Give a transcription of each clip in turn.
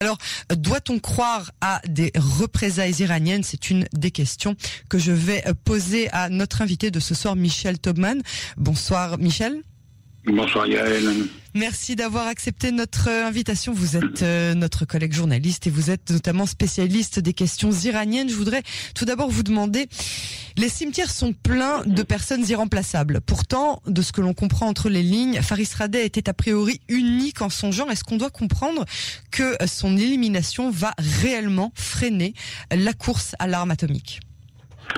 Alors, doit-on croire à des représailles iraniennes? C'est une des questions que je vais poser à notre invité de ce soir, Michel Tobman. Bonsoir Michel. Bonsoir Yael. Merci d'avoir accepté notre invitation. Vous êtes euh, notre collègue journaliste et vous êtes notamment spécialiste des questions iraniennes. Je voudrais tout d'abord vous demander, les cimetières sont pleins de personnes irremplaçables. Pourtant, de ce que l'on comprend entre les lignes, Faris Radeh était a priori unique en son genre. Est-ce qu'on doit comprendre que son élimination va réellement freiner la course à l'arme atomique?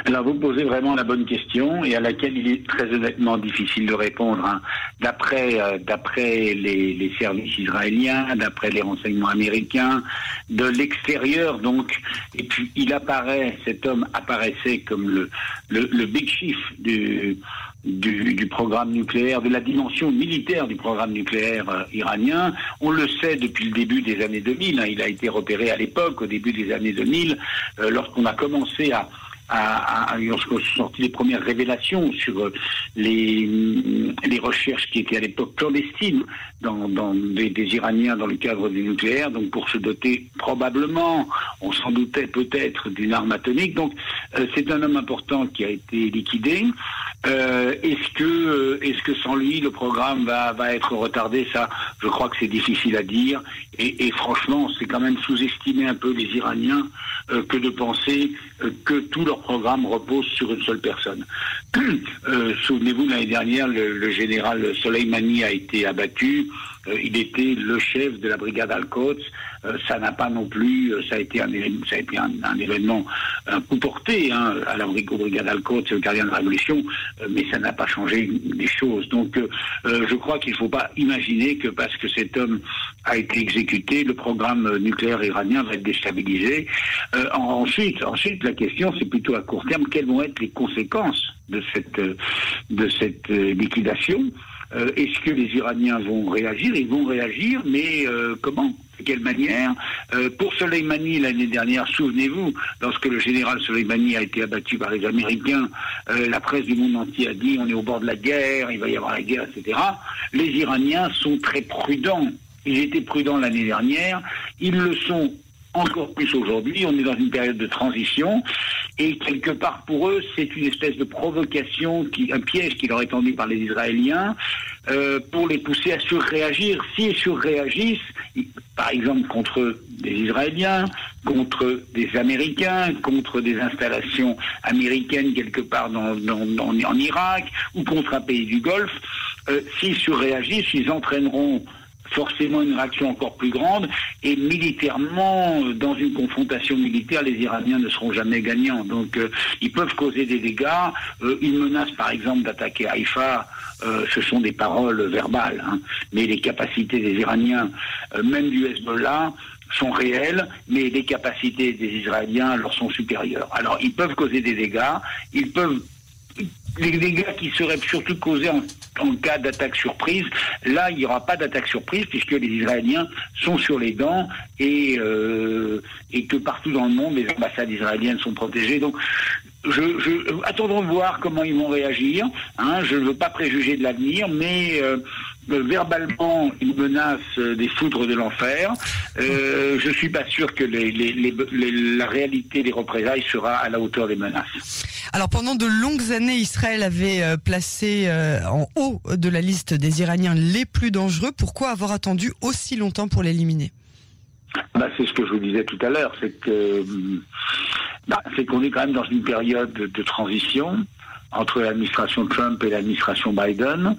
Alors vous posez vraiment la bonne question et à laquelle il est très honnêtement difficile de répondre. Hein. D'après euh, d'après les, les, services israéliens, d'après les renseignements américains, de l'extérieur donc, et puis il apparaît, cet homme apparaissait comme le le, le big chief du, du, du, programme nucléaire, de la dimension militaire du programme nucléaire euh, iranien. On le sait depuis le début des années 2000. Hein. il a été repéré à l'époque, au début des années 2000, euh, lorsqu'on a commencé à à, à, lorsque sont sorties les premières révélations sur euh, les, les recherches qui étaient à l'époque clandestines dans, des, Iraniens dans le cadre du nucléaire, donc pour se doter probablement, on s'en doutait peut-être d'une arme atomique. Donc euh, c'est un homme important qui a été liquidé. Euh, est-ce que est-ce que sans lui le programme va, être retardé? Ça, je crois que c'est difficile à dire. Et, franchement, c'est quand même sous-estimer un peu les Iraniens que de penser que tout leur programme repose sur une seule personne. Euh, Souvenez-vous, l'année dernière, le, général Soleimani a été abattu. Euh, il était le chef de la brigade Al-Quds. Euh, ça n'a pas non plus, ça a été un, ça a été un, événement un coup porté hein, à la brigade Al-Quds, le gardien de la révolution, mais ça n'a pas changé les choses. Donc, je crois qu'il ne faut pas imaginer que parce que cet homme a été exécuté, le programme nucléaire iranien va être déstabilisé. ensuite, ensuite, la question, c'est plutôt à court terme, quelles vont être les conséquences de cette, de cette liquidation? Euh, Est-ce que les Iraniens vont réagir? Ils vont réagir, mais euh, comment? De quelle manière? Euh, Pour Soleimani, l'année dernière, souvenez-vous, lorsque le général Soleimani a été abattu par les Américains, la presse du monde entier a dit on est au bord de la guerre, il va y avoir la guerre, etc. Les Iraniens sont très prudents. Ils étaient prudents l'année dernière, ils le sont encore plus aujourd'hui. On est dans une période de transition et quelque part pour eux, c'est une espèce de provocation, qui, un piège qui leur est tendu par les Israéliens euh, pour les pousser à surréagir. S'ils surréagissent, par exemple contre des Israéliens, contre des Américains, contre des installations américaines quelque part dans, dans, dans en Irak ou contre un pays du Golfe, euh, s'ils surréagissent, ils entraîneront forcément une réaction encore plus grande. Et militairement, dans une confrontation militaire, les Iraniens ne seront jamais gagnants. Donc, euh, ils peuvent causer des dégâts. Euh, ils menacent, par exemple, d'attaquer Haïfa. Euh, ce sont des paroles verbales. Hein. Mais les capacités des Iraniens, euh, même du Hezbollah, sont réelles, mais les capacités des Israéliens leur sont supérieures. Alors, ils peuvent causer des dégâts. Ils peuvent les dégâts qui seraient surtout causés en, cas d'attaque surprise, là, il n'y aura pas d'attaque surprise puisque les Israéliens sont sur les dents et, euh, et que partout dans le monde, les ambassades israéliennes sont protégées. Donc, je, je, attendons de voir comment ils vont réagir. Hein, je ne veux pas préjuger de l'avenir, mais euh, verbalement, ils menacent des foudres de l'enfer. Euh, je suis pas sûr que les, les, les, la réalité des représailles sera à la hauteur des menaces. Alors pendant de longues années, Israël avait euh, placé euh, en haut de la liste des Iraniens les plus dangereux. Pourquoi avoir attendu aussi longtemps pour l'éliminer? Bah, c'est ce que je vous disais tout à l'heure, c'est que bah, c'est qu'on est quand même dans une période de transition entre l'administration Trump et l'administration Biden,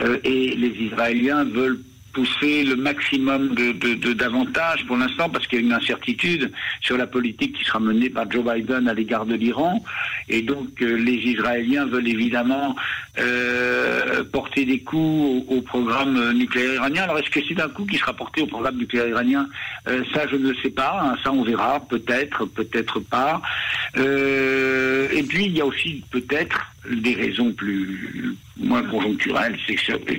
euh, et les Israéliens veulent pousser le maximum de, d'avantages pour l'instant parce qu'il y a une incertitude sur la politique qui sera menée par Joe Biden à l'égard de l'Iran et donc euh, les Israéliens veulent évidemment euh, porter des coups au, programme nucléaire iranien. Alors est-ce que c'est un coup qui sera porté au programme nucléaire iranien? Euh, Ça je ne sais pas, hein, ça on verra, peut-être, peut-être pas. Euh, et puis il y a aussi peut-être des raisons plus moins conjoncturelles. C'est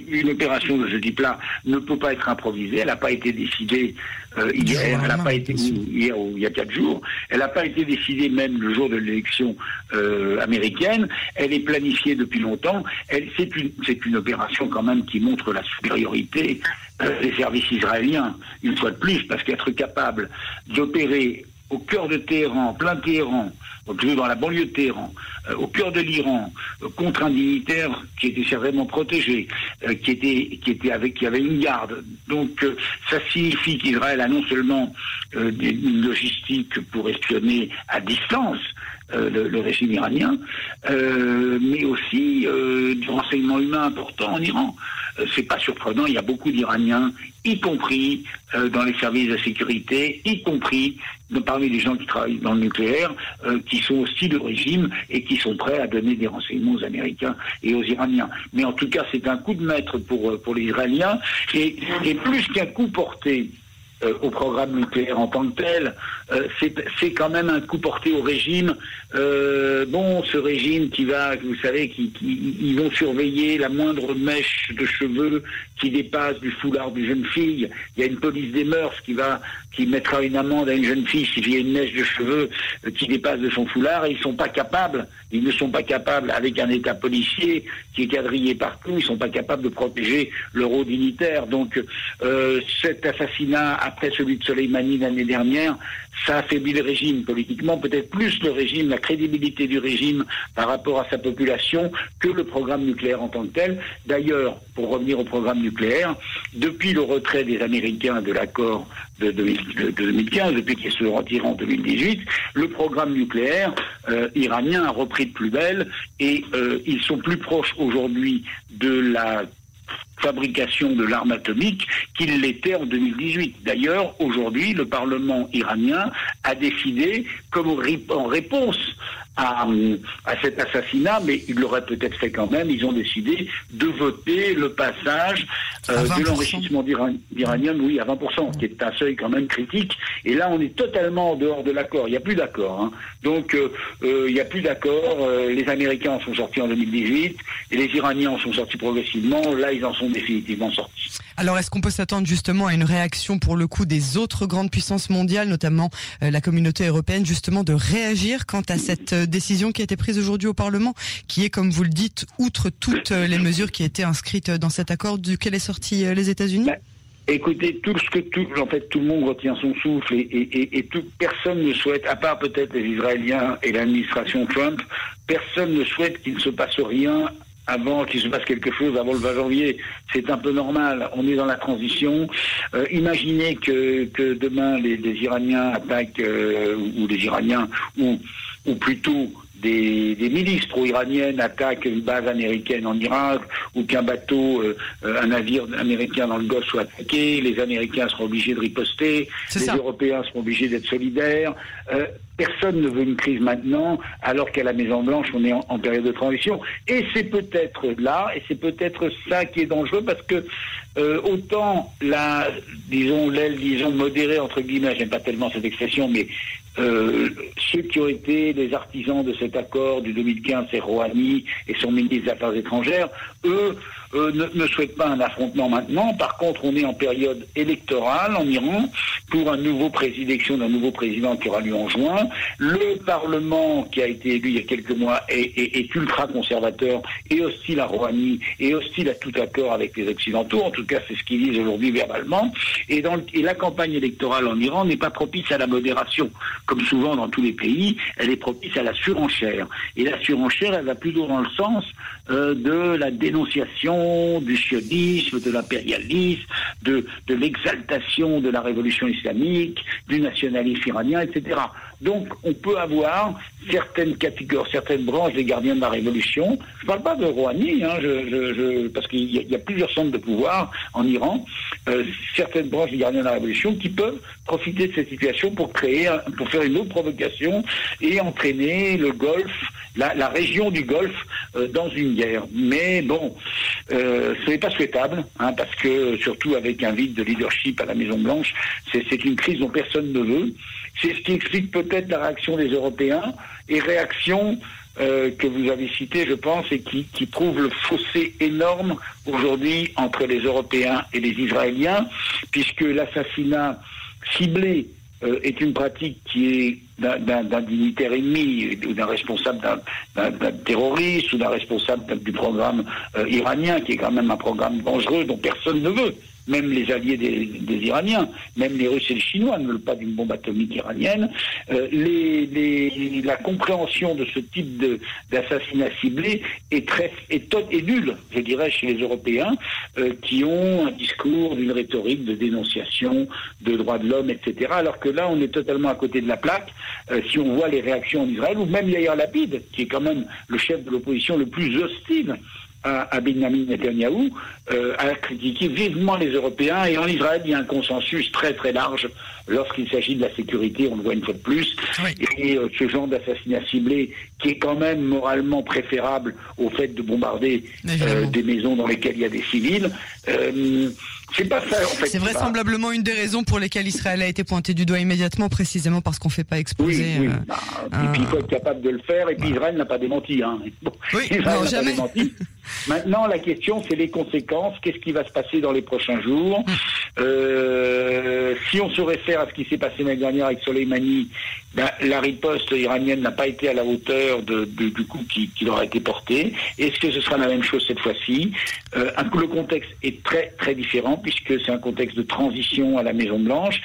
une opération de ce type-là ne peut pas être improvisée. Elle n'a pas été décidée euh, hier, elle n'a pas été hier ou il y a quatre jours. Elle n'a pas été décidée même le jour de l'élection euh, américaine. Elle est planifiée depuis longtemps. C'est une, une opération quand même qui montre la supériorité euh, des services israéliens, une fois de plus, parce qu'être capable d'opérer au cœur de Téhéran, plein Téhéran, dans la banlieue de Téhéran, euh, au cœur de l'Iran, euh, contre un dignitaire qui était sévèrement protégé, euh, qui était qui était avec qui avait une garde. Donc ça signifie qu'Israël a non seulement une logistique pour espionner à distance, le, régime iranien, mais aussi du renseignement humain important en Iran. c'est pas surprenant, il y a beaucoup d'Iraniens, y compris dans les services de sécurité, y compris parmi les gens qui travaillent dans le nucléaire, qui sont aussi de régime et qui sont prêts à donner des renseignements aux Américains et aux Iraniens. Mais en tout cas, c'est un coup de maître pour, euh, pour les Israéliens et, et plus qu'un coup porté euh, au programme nucléaire en tant que tel, euh, c'est quand même un coup porté au régime. Euh, bon, ce régime qui va, vous savez, qui, ils vont surveiller la moindre mèche de cheveux qui dépasse du foulard d'une jeune fille. Il y a une police des mœurs qui va, qui mettra une amende à une jeune fille s'il y a une mèche de cheveux qui dépasse de son foulard. Et ils sont pas capables, ils ne sont pas capables, avec un État policier qui est quadrillé partout, ils sont pas capables de protéger leur haut dignitaire. Donc, cet assassinat après celui de Soleimani l'année dernière, ça affaiblit le régime politiquement, peut-être plus le régime, la crédibilité du régime par rapport à sa population que le programme nucléaire en tant que tel. D'ailleurs, pour revenir au programme nucléaire, depuis le retrait des Américains de l'accord de, 2015, depuis qu'ils se retirent en 2018, le programme nucléaire euh, iranien a repris de plus belle et euh, ils sont plus proches aujourd'hui de la fabrication de l'arme atomique qu'il l'était en 2018. D'ailleurs, aujourd'hui, le Parlement iranien a décidé, comme en réponse à, cet assassinat, mais ils l'auraient peut-être fait quand même, ils ont décidé de voter le passage euh, de l'enrichissement d'iranium, oui, à 20%, qui est un seuil quand même critique. Et là, on est totalement en dehors de l'accord. Il n'y a plus d'accord. Hein. Donc, euh, euh, il n'y a plus d'accord. les Américains en sont sortis en 2018 et les Iraniens en sont sortis progressivement. Là, ils en sont définitivement sortis. Alors, est-ce qu'on peut s'attendre justement à une réaction pour le coup des autres grandes puissances mondiales, notamment la communauté européenne, justement de réagir quant à cette décision qui a été prise aujourd'hui au Parlement, qui est, comme vous le dites, outre toutes les mesures qui étaient inscrites dans cet accord duquel est sorti euh, les États-Unis? Bah, Écoutez, tout ce que tout, en fait, tout le monde retient son souffle et, personne ne souhaite, à part peut-être les Israéliens et l'administration Trump, personne ne souhaite qu'il ne se passe rien avant qu'il se passe quelque chose avant le 20 janvier. C'est un peu normal. On est dans la transition. Euh, imaginez que, demain les, Iraniens attaquent, euh, ou les Iraniens, ou ou plutôt des, milices pro-iraniennes attaquent une base américaine en Irak, ou qu'un bateau, euh, un navire américain dans le Golfe soit attaqué, les Américains seront obligés de riposter, les Européens seront obligés d'être solidaires. Euh, personne ne veut une crise maintenant, alors qu'à la Maison Blanche, on est en, période de transition. Et c'est peut-être là, et c'est peut-être ça qui est dangereux, parce que euh, autant la, disons, l'aile, disons, modérée, entre guillemets, j'aime pas tellement cette expression, mais euh, ceux qui ont été les artisans de cet accord du 2015, c'est Rouhani et son ministre des Affaires étrangères, eux ne, souhaitent pas un affrontement maintenant. Par contre, on est en période électorale en Iran pour un nouveau président, d'un nouveau président qui aura lieu en juin. Le Parlement qui a été élu il y a quelques mois est, ultra conservateur et hostile à Rouhani et hostile à tout accord avec les Occidentaux. En tout cas, c'est ce qu'ils disent aujourd'hui verbalement. Et la campagne électorale en Iran n'est pas propice à la modération comme souvent dans tous les pays, elle est propice à la surenchère. Et la surenchère, elle va plutôt dans le sens euh, de la dénonciation du sionisme, de l'impérialisme, de, de l'exaltation de la révolution islamique, du nationalisme iranien, etc. Donc, on peut avoir certaines catégories, certaines branches des gardiens de la Révolution. Je ne parle pas de Rouhani, hein, parce qu'il y, a plusieurs centres de pouvoir en Iran. Euh, certaines branches des gardiens de la Révolution qui peuvent profiter de cette situation pour créer, pour faire une autre provocation et entraîner le Golfe, la, région du Golfe, euh, dans une guerre. Mais bon, euh, ce n'est pas souhaitable, hein, parce que surtout avec un vide de leadership à la Maison Blanche, c'est une crise dont personne ne veut. C'est ce qui explique peut peut-être la réaction des Européens et réaction euh, que vous avez citée, je pense, et qui, qui prouve le fossé énorme aujourd'hui entre les Européens et les Israéliens, puisque l'assassinat ciblé euh, est une pratique qui est d'un dignitaire ennemi ou d'un responsable d'un terroriste ou d'un responsable du programme euh, iranien, qui est quand même un programme dangereux dont personne ne veut même les alliés des, Iraniens, même les Russes et les Chinois ne veulent pas d'une bombe atomique iranienne. Euh, les, la compréhension de ce type d'assassinat ciblé est très est, est nulle, je dirais, chez les Européens, euh, qui ont un discours d'une rhétorique de dénonciation de droits de l'homme, etc. Alors que là, on est totalement à côté de la plaque. Euh, si on voit les réactions en Israël, ou même Yair Lapid, qui est quand même le chef de l'opposition le plus hostile à, Benjamin Netanyahu euh, a critiqué vivement les Européens. Et en Israël il y a un consensus très très large lorsqu'il s'agit de la sécurité, on le voit une fois de plus, et euh, ce genre d'assassinat ciblé qui est quand même moralement préférable au fait de bombarder euh, des maisons dans lesquelles il y a des civils. C'est pas ça en fait. C'est vraisemblablement une des raisons pour lesquelles Israël a été pointé du doigt immédiatement, précisément parce qu'on ne fait pas exploser. Oui, oui. Bah, et puis il faut être capable de le faire, et puis Israël n'a pas démenti. Hein. oui, Israël n'a pas démenti. Maintenant, la question, c'est les conséquences. Qu'est-ce qui va se passer dans les prochains jours euh, Si on se réfère à ce qui s'est passé l'année dernière avec Soleimani, ben, la riposte iranienne n'a pas été à la hauteur de, du coup qui, qui, leur a été porté. Est-ce que ce sera la même chose cette fois-ci? Euh, Le contexte est très très différent puisque c'est un contexte de transition à la Maison Blanche.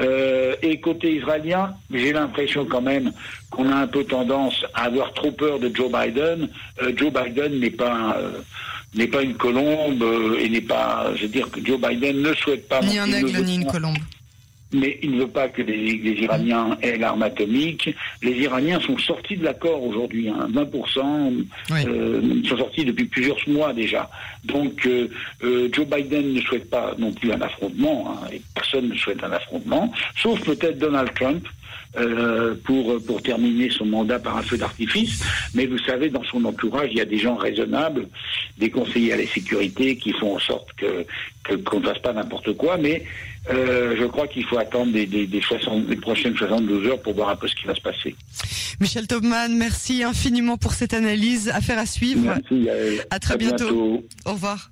Euh, et côté israélien, j'ai l'impression quand même qu'on a un peu tendance à avoir trop peur de Joe Biden. Euh, Joe Biden n'est pas euh, n'est pas une colombe et n'est pas, je veux dire que Joe Biden ne souhaite pas ni un aigle ni une colombe. Mais il ne veut pas que les, Iraniens aient l'arme atomique. Les Iraniens sont sortis de l'accord aujourd'hui, hein, 20%. ils sont sortis depuis plusieurs mois déjà. Donc Joe Biden ne souhaite pas non plus un affrontement, hein, et personne ne souhaite un affrontement, sauf peut-être Donald Trump, euh, pour, pour terminer son mandat par un feu d'artifice. Mais vous savez, dans son entourage, il y a des gens raisonnables, des conseillers à la sécurité qui font en sorte que qu'on ne fasse pas n'importe quoi. Mais euh, je crois qu'il faut attendre des, des, des, 60, des prochaines 72 heures pour voir un peu ce qui va se passer. Michel Tobman, merci infiniment pour cette analyse. Affaire à suivre. Merci. À, très bientôt. Au revoir.